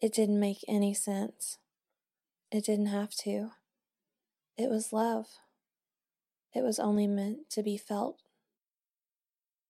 It didn't make any sense. It didn't have to. It was love. It was only meant to be felt